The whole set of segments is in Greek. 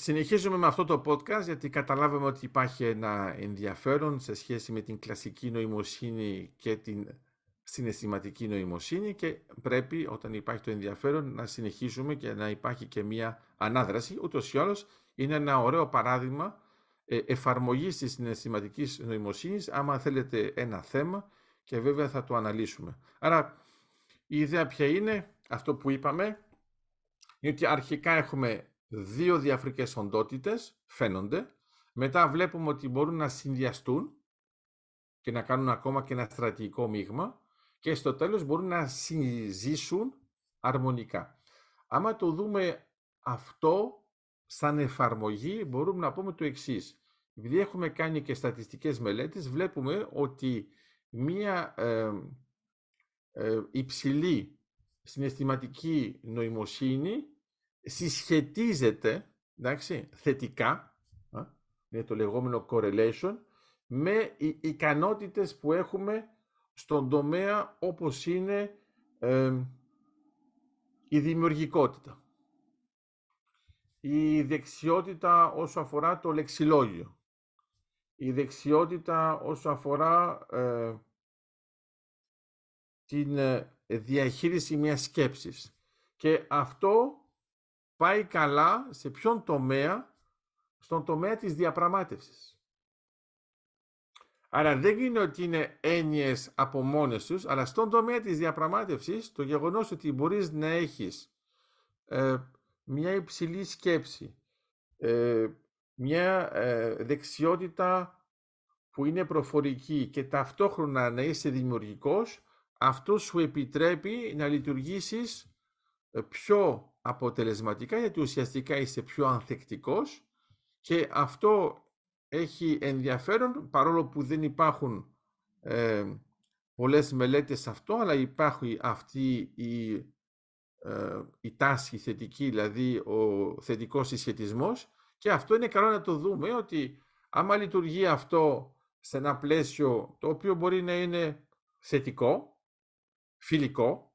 συνεχίζουμε με αυτό το podcast γιατί καταλάβαμε ότι υπάρχει ένα ενδιαφέρον σε σχέση με την κλασική νοημοσύνη και την συναισθηματική νοημοσύνη και πρέπει όταν υπάρχει το ενδιαφέρον να συνεχίσουμε και να υπάρχει και μια ανάδραση. Ούτως ή άλλως είναι ένα ωραίο παράδειγμα ε, εφαρμογής της συναισθηματικής νοημοσύνης άμα θέλετε ένα θέμα και βέβαια θα το αναλύσουμε. Άρα η ιδέα ποια είναι, αυτό που είπαμε, είναι ότι αρχικά έχουμε δύο διαφορετικές οντότητες, φαίνονται, μετά βλέπουμε ότι μπορούν να συνδυαστούν και να κάνουν ακόμα και ένα στρατηγικό μείγμα και στο τέλος μπορούν να συζήσουν αρμονικά. Άμα το δούμε αυτό σαν εφαρμογή, μπορούμε να πούμε το εξής. Επειδή έχουμε κάνει και στατιστικές μελέτες, βλέπουμε ότι μία ε, ε, υψηλή συναισθηματική νοημοσύνη συσχετίζεται εντάξει, θετικά, είναι το λεγόμενο correlation, με οι ικανότητες που έχουμε στον τομέα όπως είναι η δημιουργικότητα. Η δεξιότητα όσο αφορά το λεξιλόγιο. Η δεξιότητα όσο αφορά ε, την ε, διαχείριση μιας σκέψης. Και αυτό πάει καλά σε ποιον τομέα, στον τομέα της διαπραγμάτευσης. Άρα δεν είναι ότι είναι έννοιες από μόνες τους, αλλά στον τομέα της διαπραγμάτευσης το γεγονός ότι μπορείς να έχεις ε, μια υψηλή σκέψη, ε, μια ε, δεξιότητα που είναι προφορική και ταυτόχρονα να είσαι δημιουργικός, αυτό σου επιτρέπει να λειτουργήσεις πιο αποτελεσματικά γιατί ουσιαστικά είσαι πιο ανθεκτικός και αυτό έχει ενδιαφέρον παρόλο που δεν υπάρχουν ε, πολλές μελέτες σε αυτό αλλά υπάρχει αυτή η, ε, η τάση θετική δηλαδή ο θετικός συσχετισμός. Και αυτό είναι καλό να το δούμε ότι άμα λειτουργεί αυτό σε ένα πλαίσιο το οποίο μπορεί να είναι θετικό, φιλικό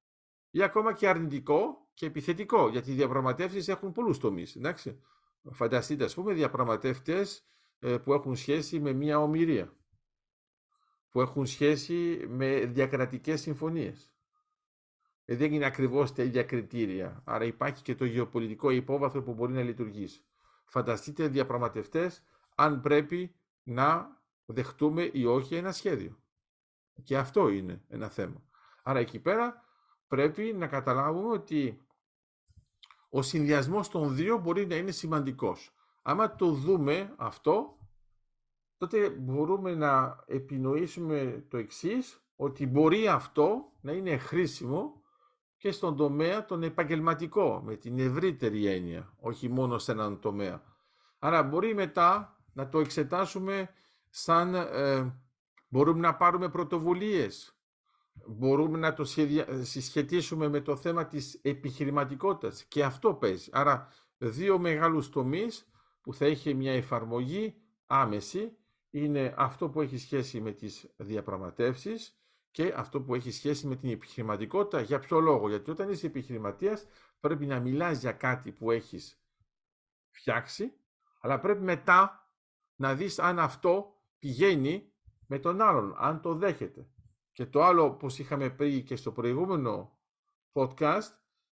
ή ακόμα και αρνητικό και επιθετικό, γιατί οι διαπραγματεύσεις έχουν πολλούς τομείς. Φανταστείτε, ας πούμε, διαπραγματεύτες ε, που έχουν σχέση με μια ομοιρία, που έχουν σχέση με διακρατικές συμφωνίες. Ε, δεν είναι ακριβώς τα ίδια κριτήρια, άρα υπάρχει και το γεωπολιτικό υπόβαθρο που μπορεί να λειτουργήσει. Φανταστείτε διαπραγματευτές αν πρέπει να δεχτούμε ή όχι ένα σχέδιο. Και αυτό είναι ένα θέμα. Άρα εκεί πέρα πρέπει να καταλάβουμε ότι ο συνδυασμός των δύο μπορεί να είναι σημαντικός. Άμα το δούμε αυτό, τότε μπορούμε να επινοήσουμε το εξής, ότι μπορεί αυτό να είναι χρήσιμο και στον τομέα τον επαγγελματικό, με την ευρύτερη έννοια, όχι μόνο σε έναν τομέα. Άρα μπορεί μετά να το εξετάσουμε σαν ε, μπορούμε να πάρουμε πρωτοβουλίες, μπορούμε να το συσχετίσουμε με το θέμα της επιχειρηματικότητας και αυτό παίζει. Άρα δύο μεγάλους τομείς που θα έχει μια εφαρμογή άμεση είναι αυτό που έχει σχέση με τις διαπραγματεύσεις και αυτό που έχει σχέση με την επιχειρηματικότητα. Για ποιο λόγο, γιατί όταν είσαι επιχειρηματίας πρέπει να μιλάς για κάτι που έχεις φτιάξει, αλλά πρέπει μετά να δεις αν αυτό πηγαίνει με τον άλλον, αν το δέχεται. Και το άλλο, όπως είχαμε πει και στο προηγούμενο podcast,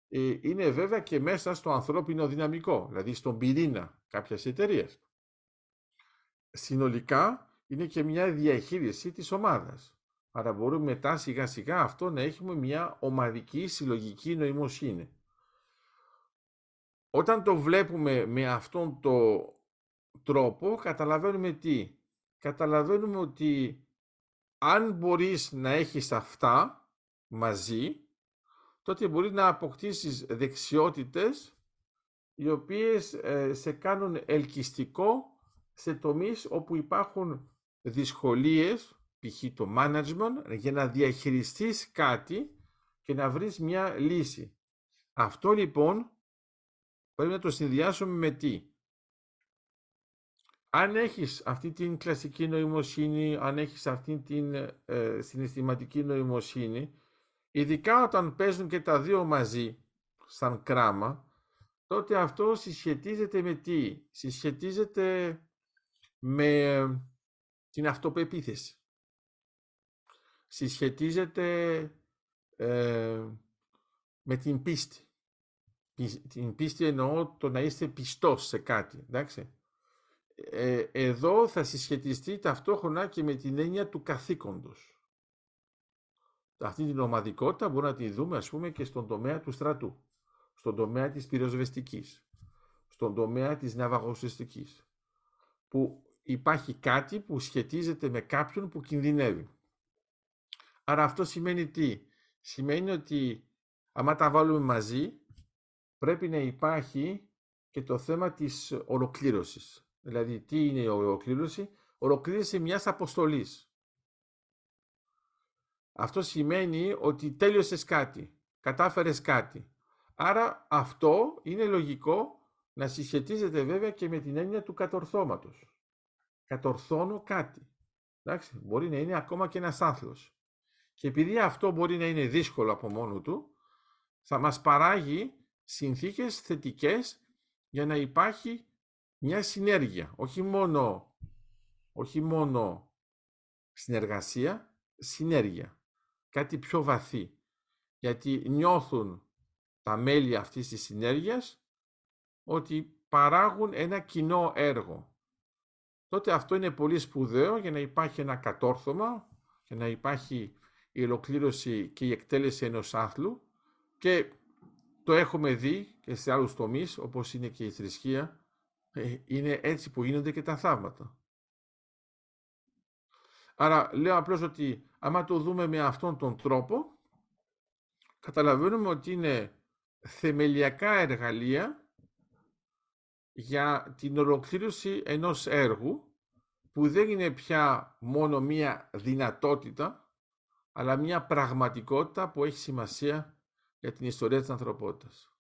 ε, είναι βέβαια και μέσα στο ανθρώπινο δυναμικό, δηλαδή στον πυρήνα κάποιας εταιρεία. Συνολικά, είναι και μια διαχείριση της ομάδας. Άρα μπορούμε μετά σιγά σιγά αυτό να έχουμε μια ομαδική συλλογική νοημοσύνη. Όταν το βλέπουμε με αυτόν τον τρόπο, καταλαβαίνουμε τι; Καταλαβαίνουμε ότι αν μπορείς να έχεις αυτά μαζί, τότε μπορεί να αποκτήσεις δεξιότητες οι οποίες ε, σε κάνουν ελκυστικό σε τομείς όπου υπάρχουν δυσκολίες, π.χ. το management, για να διαχειριστείς κάτι και να βρεις μια λύση. Αυτό λοιπόν πρέπει να το συνδυάσουμε με τι; Αν έχεις αυτή την κλασική νοημοσύνη, αν έχεις αυτή την ε, συναισθηματική νοημοσύνη, ειδικά όταν παίζουν και τα δύο μαζί, σαν κράμα, τότε αυτό συσχετίζεται με τι; Συσχετίζεται με την αυτοπεποίθηση. Συσχετίζεται ε, με την πίστη. Την πίστη εννοώ το να είστε πιστός σε κάτι. Εντάξει. Ε, εδώ θα συσχετιστεί ταυτόχρονα και με την έννοια του καθήκοντος. Αυτή την ομαδικότητα μπορούμε να τη δούμε ας πούμε και στον τομέα του στρατού, στον τομέα της πυροσβεστικής, στον τομέα της ναυαγοσυστικής, που υπάρχει κάτι που σχετίζεται με κάποιον που κινδυνεύει. Άρα αυτό σημαίνει τι; Σημαίνει ότι άμα τα βάλουμε μαζί πρέπει να υπάρχει και το θέμα της ολοκλήρωσης. Δηλαδή τι είναι η ολοκλήρωση; Ολοκλήρωση μιας αποστολής. Αυτό σημαίνει ότι τέλειωσες κάτι, κατάφερες κάτι. Άρα αυτό είναι λογικό να συσχετίζεται βέβαια και με την έννοια του κατορθώματος κατορθώνω κάτι. Εντάξει, μπορεί να είναι ακόμα και ένας άθλος. Και επειδή αυτό μπορεί να είναι δύσκολο από μόνο του, θα μας παράγει συνθήκες θετικές για να υπάρχει μια συνέργεια. Όχι μόνο, όχι μόνο συνεργασία, συνέργεια. Κάτι πιο βαθύ. Γιατί νιώθουν τα μέλη αυτής της συνέργειας ότι παράγουν ένα κοινό έργο τότε αυτό είναι πολύ σπουδαίο για να υπάρχει ένα κατόρθωμα, για να υπάρχει η ολοκλήρωση και η εκτέλεση ενός άθλου και το έχουμε δει και σε άλλους τομείς, όπως είναι και η θρησκεία, ε, είναι έτσι που γίνονται και τα θαύματα. Άρα λέω απλώς ότι άμα το δούμε με αυτόν τον τρόπο, καταλαβαίνουμε ότι είναι θεμελιακά εργαλεία για την ολοκλήρωση ενός έργου που δεν είναι πια μόνο μία δυνατότητα, αλλά μία πραγματικότητα που έχει σημασία για την ιστορία της ανθρωπότητας.